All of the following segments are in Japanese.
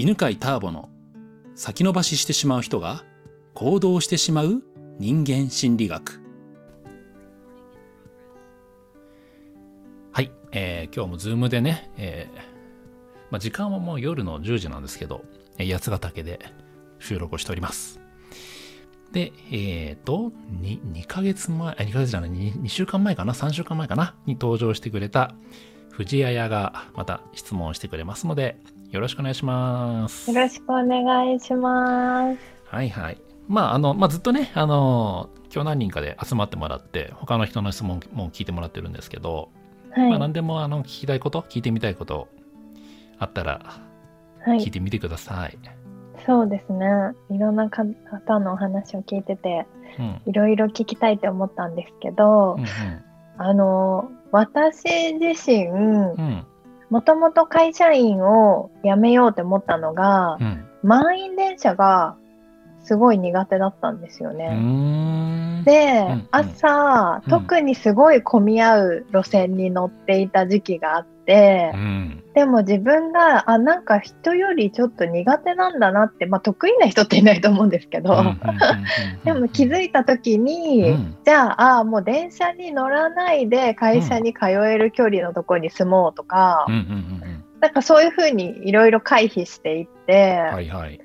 犬飼ターボの先延ばししてしまう人が行動してしまう人間心理学。はい、えー、今日もズームでね、えーまあ、時間はもう夜の10時なんですけど、八ヶ岳で収録をしております。で、えっ、ー、と2、2ヶ月前、2ヶ月じゃない2、2週間前かな ?3 週間前かな？に登場してくれた藤谷がまた質問してくれますので、よろしくお願いします。よろしくお願いします。はいはい。まあ、あの、まあ、ずっとね、あの、今日何人かで集まってもらって、他の人の質問も聞いてもらってるんですけど、はい、まあ、何でもあの聞きたいこと、聞いてみたいことあったら、聞いてみてください。はいそうですねいろんな方のお話を聞いてて、いろいろ聞きたいと思ったんですけど、うんうん、あの私自身もともと会社員を辞めようと思ったのが、うん、満員電車がすごい苦手だったんですよね。で、うんうん、朝、特にすごい混み合う路線に乗っていた時期があって、うん、でも自分があなんか人よりちょっと苦手なんだなって、まあ、得意な人っていないと思うんですけど。でも気づいた時に、うん、じゃああもう電車に乗らないで会社に通える距離のところに住もうとか、なんかそういうふうにいろいろ回避していって、はいはい。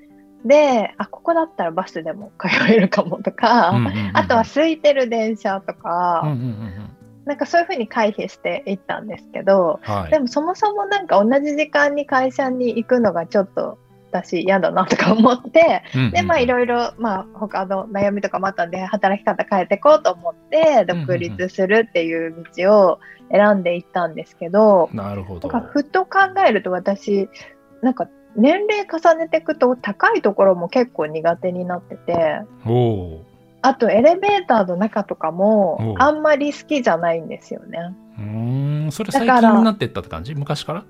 で、あ、ここだったらバスでも通えるかもとか、あとは空いてる電車とか、なんかそういうふうに回避していったんですけど、はい、でもそもそもなんか同じ時間に会社に行くのがちょっと私嫌だなとか思って、でまあいろいろまあ他の悩みとかもあったんで働き方変えていこうと思って独立するっていう道を選んでいったんですけど、なるほど。ふと考えると私なんか年齢重ねていくと高いところも結構苦手になっててあとエレベーターの中とかもあんまり好きじゃないんですよね。うんそれ最近になってったって感じ？昔から？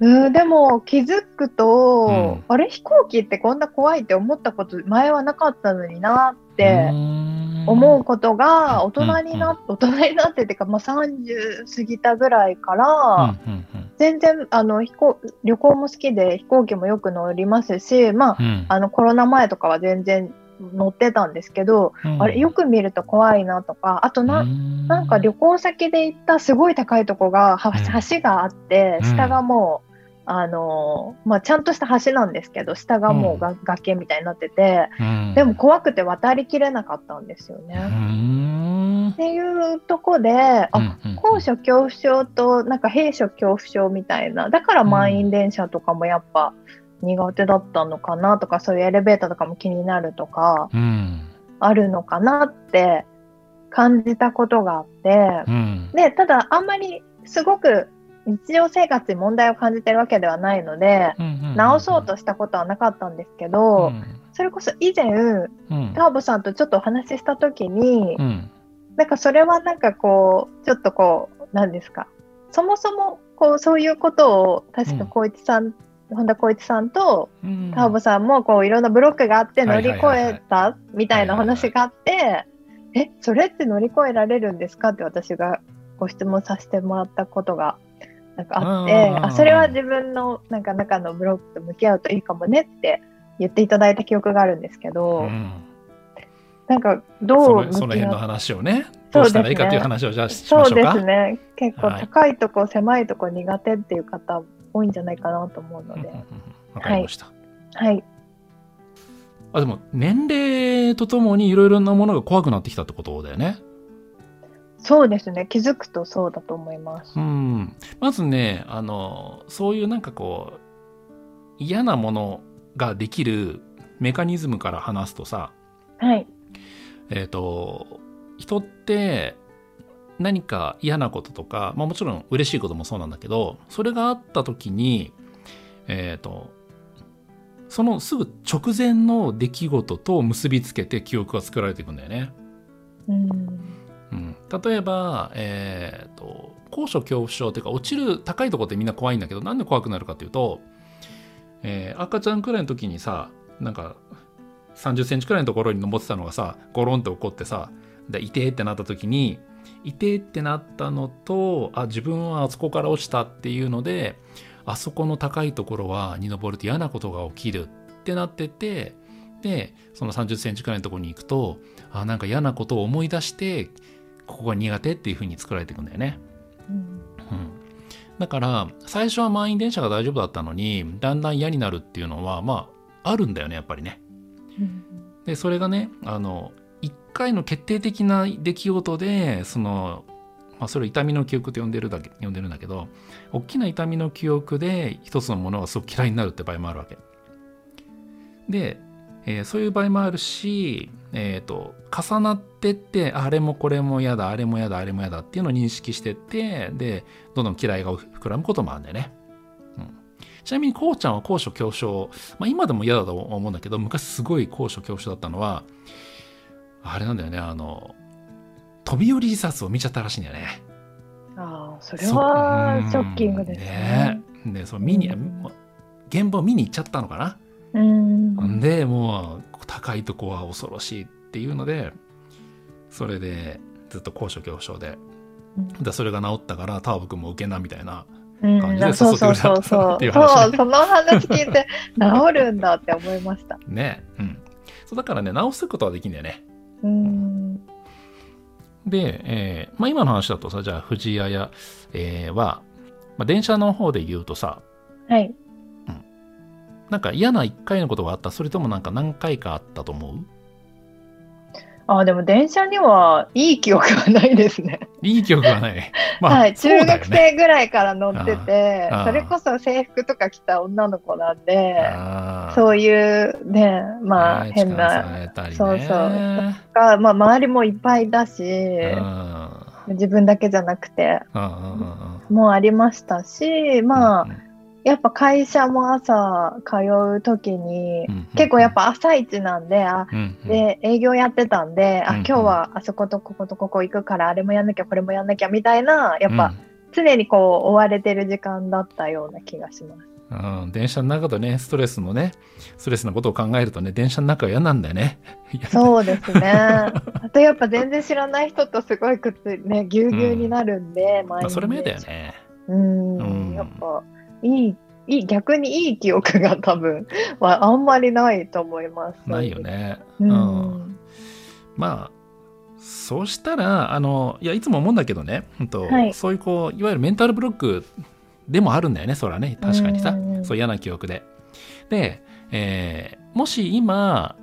うんでも気づくと、うん、あれ飛行機ってこんな怖いって思ったこと前はなかったのになって思うことが大人になって、うんうん、大人になってっていうか、まあ、30過ぎたぐらいから、うんうんうん。全然あの飛行旅行も好きで飛行機もよく乗りますし、まあ、うん、あのコロナ前とかは全然乗ってたんですけど、うん、あれよく見ると怖いなとかあとななんか旅行先で行ったすごい高いとこが橋があって、下がもう。あのまあ、ちゃんとした橋なんですけど下がもうが、崖みたいになってて、でも怖くて渡りきれなかったんですよね。っていうとこで、あ、高所恐怖症となんか閉所恐怖症みたいなだから満員電車とかもやっぱ苦手だったのかなとかそういうエレベーターとかも気になるとか、あるのかなって感じたことがあって、でただあんまりすごく日常生活に問題を感じてるわけではないので、直そうとしたことはなかったんですけど、うん、それこそ以前、うん、ターボさんとちょっとお話しした時に、うん、なんかそれはなんかこうちょっとこう何ですかそもそもこうそういうことを確か光一さん、本田光一さんとターボさんもこういろんなブロックがあって乗り越えたみたいな話があってえそれって乗り越えられるんですかって私がご質問させてもらったことがなんかあってあそれは自分のなんか中のブロックと向き合うといいかもねって言っていただいた記憶があるんですけど、うん、なんかどうその辺の話をねどうしたらいいかという話をじゃあしましょうか？そうですね。結構高いとこ、はい、狭いとこ苦手っていう方多いんじゃないかなと思うので。わ、かりました、はい、はい、あでも年齢とともにいろいろなものが怖くなってきたってことだよね。そうですね。気づくとそうだと思います。うん。まずねあのそういうなんかこう嫌なものができるメカニズムから話すとさ、はい、えっ、ー、と人って何か嫌なこととか、まあ、もちろん嬉しいこともそうなんだけどそれがあった時にえっ、ー、とそのすぐ直前の出来事と結びつけて記憶が作られていくんだよね。うんうん、例えば、えーと、高所恐怖症というか落ちる高いところってみんな怖いんだけどなんで怖くなるかっていうと、えー、赤ちゃんくらいの時にさなんか30センチくらいのところに登ってたのがさゴロンと起こってさで痛えってなった時に痛えってなったのとあ自分はあそこから落ちたっていうのであそこの高いところはに登ると嫌なことが起きるってなっててでその30センチくらいのところに行くとあなんか嫌なことを思い出してここが苦手っていうふうに作られていくんだよね。うん、うん、だから最初は満員電車が大丈夫だったのにだんだん嫌になるっていうのはまああるんだよねやっぱりね。うん、でそれがねあの一回の決定的な出来事でそのまあ、それを痛みの記憶と呼んでるだけ呼んでるんだけど大きな痛みの記憶で一つのものがすごく嫌いになるって場合もあるわけ。で、えー、そういう場合もあるし、えーと、重なってってあれもこれも嫌だあれも嫌だあれも嫌だっていうのを認識してってでどんどん嫌いが膨らむこともあるんだよね。ちなみにこうちゃんは高所恐怖症、まあ、今でも嫌だと思うんだけど昔すごい高所恐怖症だったのはあれなんだよねあの飛び降り自殺を見ちゃったらしいんだよね。ああ、それはショッキングですね。ね。で、その見に、うん、現場を見に行っちゃったのかな？うん、で、もう高いとこは恐ろしいっていうので、それでずっと高所恐怖症で、でそれが治ったからターボ君も受けなみたいな感じで誘ってくれた、うん、そう。そうそうそうっていう話、ね、そうその話聞いて治るんだって思いました。ね。うん。そうだからね治すことはできんだよねうんで、えーまあ、今の話だとさ、じゃあ藤谷屋、えー、は、まあ、電車の方で言うとさ、はい。うん。なんか嫌な一回のことがあったそれともなんか何回かあったと思う？あでも電車にはいい記憶はないですね。いい記憶はない。まあ、はい、中学生ぐらいから乗ってて、それこそ制服とか着た女の子なんで、そういうね、まあ変な、ね、そうそう。が、まあ周りもいっぱいだし、自分だけじゃなくて、もうありましたし、まあ、やっぱ会社も朝通う時に、うんうん、結構やっぱ朝一なんで、あ、うんうん、で、営業やってたんで、あ、今日はあそことこことここ行くから、あれもやんなきゃ、これもやんなきゃみたいな、やっぱ常にこう追われてる時間だったような気がします。うん、電車の中とね、ストレスのね、ストレスのことを考えるとね、電車の中は嫌なんだよね。そうですね。あとやっぱ全然知らない人とすごいくっついね、ぎゅうぎゅうになるんで、うん、まあ、それも嫌だよね。うん、うん、やっぱいいいい逆にいい記憶が多分 はあんまりないと思います。ないよね。うん、うん、まあそうしたらあのいやいつも思うんだけどね、うんと、はい、そういうこういわゆるメンタルブロックでもあるんだよねそれはね確かにさ、うそう嫌な記憶で。で、えー、もし今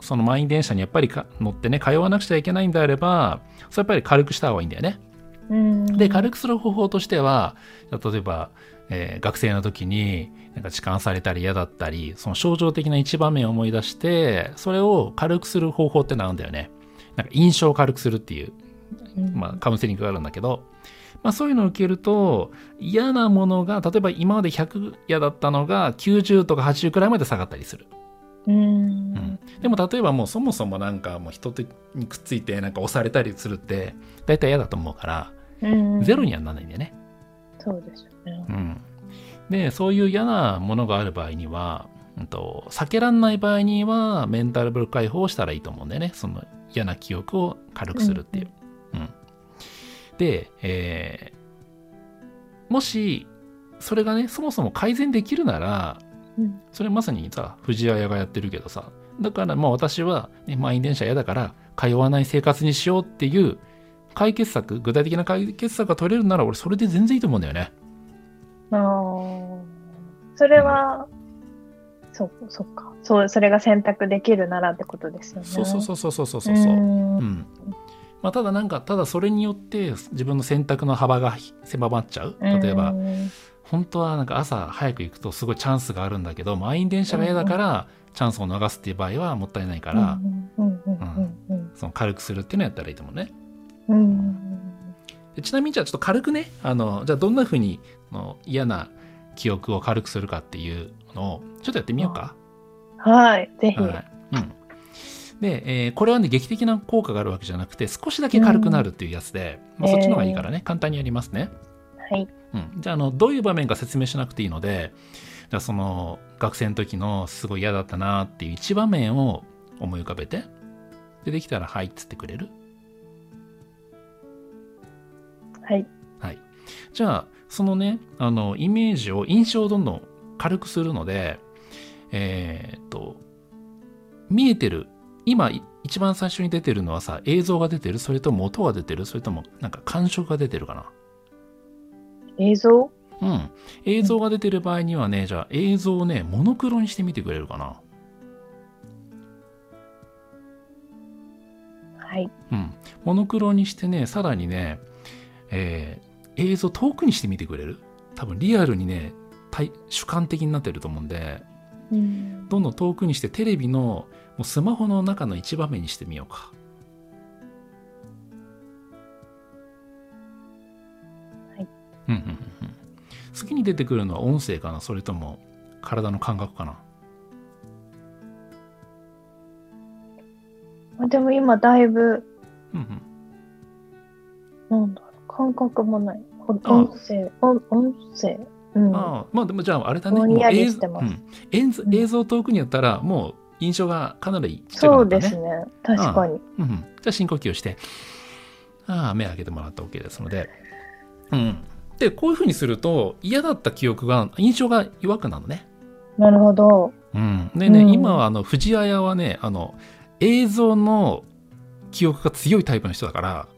その満員電車にやっぱり乗ってね通わなくちゃいけないんであればそれやっぱり軽くした方がいいんだよね。で軽くする方法としては例えばえー、学生の時になんか痴漢されたり嫌だったり、その症状的な一場面を思い出して、それを軽くする方法ってなんだよね。なんか印象を軽くするっていう、まあカウンセリングがあるんだけど、まあそういうのを受けると、嫌なものが、例えば今まで100嫌だったのが90とか80くらいまで下がったりする。うん、でも例えばもうそもそもなんかもう人にくっついてなんか押されたりするって大体嫌だと思うから、ゼロにはならないんだよね。そうですよね。うん。で、そういう嫌なものがある場合には、うんと、避けられない場合には、メンタルブロック解放をしたらいいと思うんだよね。その嫌な記憶を軽くするっていう。うん、うん、で、えー、もし、それがね、そもそも改善できるなら、うん、それまさにさ、藤谷がやってるけどさ、だからもう私は、ね、満員電車嫌だから、通わない生活にしようっていう解決策、具体的な解決策が取れるなら、俺、それで全然いいと思うんだよね。ああ、それは、うん、そそっか。そう、それが選択できるならってことですよね。そうそうそうそうそうそうそう。うんうんまあ、ただなんか、ただそれによって自分の選択の幅が狭まっちゃう。例えば、本当はなんか朝早く行くとすごいチャンスがあるんだけど、満員電車が嫌だから、チャンスを逃すっていう場合はもったいないから、その軽くするっていうのをやったらいいと思うね。うん、ちなみにじゃあちょっと軽くねあのじゃあどんなふうにの嫌な記憶を軽くするかっていうのをちょっとやってみようか。はい。ぜひ。はい。うん、で、えー、これはね劇的な効果があるわけじゃなくて少しだけ軽くなるっていうやつで、うん、まあ、そっちの方がいいからね、えー、簡単にやりますね。はい、うん、じゃああのどういう場面か説明しなくていいのでじゃあその学生の時のすごい嫌だったなっていう一場面を思い浮かべてでできたら「はい」っつってくれるはい。はい。じゃあ、そのね、あの、イメージを、印象をどんどん軽くするので、えー、っと、見えてる、今、一番最初に出てるのはさ、映像が出てる？それとも音が出てる？それとも、なんか感触が出てるかな？映像？うん。映像が出てる場合にはね、じゃあ映像をね、モノクロにしてみてくれるかな？はい。うん。モノクロにしてね、さらにね、えー、映像遠くにしてみてくれる？多分リアルにね、主観的になってると思うんで、うん、どんどん遠くにしてテレビのもうスマホの中の一場面にしてみようか。はい。うんうんうん。次に出てくるのは音声かな？それとも体の感覚かな？でも今だいぶ、うんうん、なんだ感覚もない。音声、音声。うん、あまあでもじゃああれだね。映像、うん、映像遠くにやったらもう印象がかなりちっちゃくなったね。そうですね。確かに。うん、じゃあ深呼吸して、ああ、目開けてもらって OK ですので。うん。で、こういうふうにすると嫌だった記憶が、印象が弱くなるのね。なるほど。うん。でね、うん、今はあの、藤綾はね、あの、映像の記憶が強いタイプの人だから。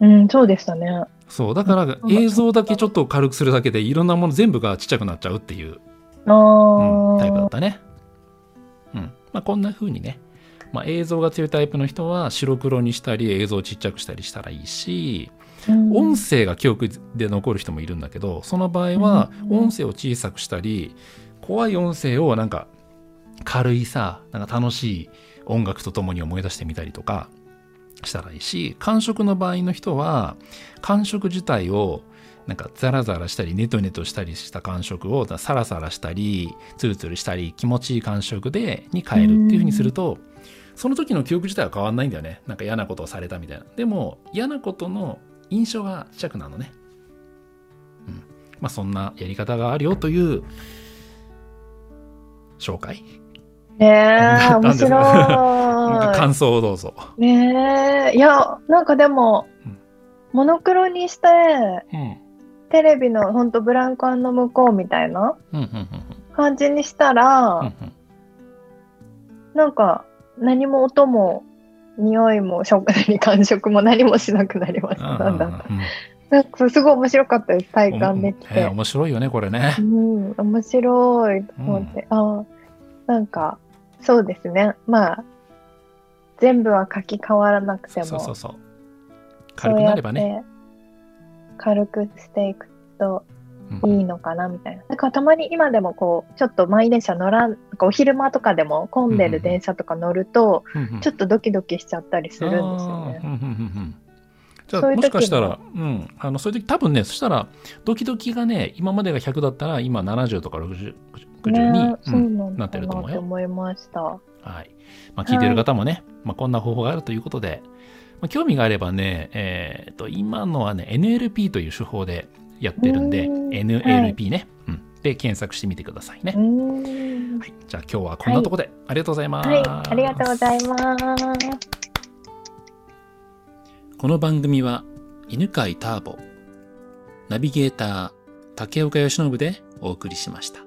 うん、そうでしたね。そう、だから映像だけちょっと軽くするだけでいろんなもの全部がちっちゃくなっちゃうっていう、うん、タイプだったね。うん。まあ、こんな風にね、まあ、映像が強いタイプの人は白黒にしたり映像をちっちゃくしたりしたらいいし、うん、音声が記憶で残る人もいるんだけどその場合は音声を小さくしたり、怖い音声をなんか軽いさなんか楽しい音楽とともに思い出してみたりとかしたらいいし、感触の場合の人は、感触自体をなんかザラザラしたりネトネトしたりした感触をサラサラしたりツルツルしたり気持ちいい感触でに変えるっていうふうにするとその時の記憶自体は変わんないんだよね。なんか嫌なことをされたみたいな。でも嫌なことの印象がちっちゃくなるのね。うん。まあそんなやり方があるよという紹介。え ー、面白い。感想をどうぞ。ねえ、いや、なんかでも、うん、モノクロにして、うん、テレビのほんとブランコの向こうみたいな感じにしたら、なんか何も音も匂いも食に感触も何もしなくなりました。なんだなんかすごい面白かったです、体感できて。面白いよね、これね。うん、面白いと思って。うん、あなんか、そうですね。まあ、全部は書き換わらなくても。そうそうそう。軽くなればね。軽くしていくといいのかなみたいな。だからたまに今でもこう、ちょっと満員電車乗らん、お昼間とかでも混んでる電車とか乗ると、ちょっとドキドキしちゃったりするんですよね。じゃあもしかしたら、うん、あのそういう時多分ね、そしたらドキドキがね、今までが100だったら今70とか60、60に、ねうん、なってると思うよ。思いました。はい。まあ、聞いてる方もね、はい、まあ、こんな方法があるということで、まあ、興味があればね、えっ、ー、と、今のはね、NLP という手法でやってるんで、ん NLP ね、はい、うん。で、検索してみてくださいね。はい。じゃあ今日はこんなとこで、はい、ありがとうございます。はい、ありがとうございます。この番組は、犬飼ターボ、ナビゲーター、竹岡由伸でお送りしました。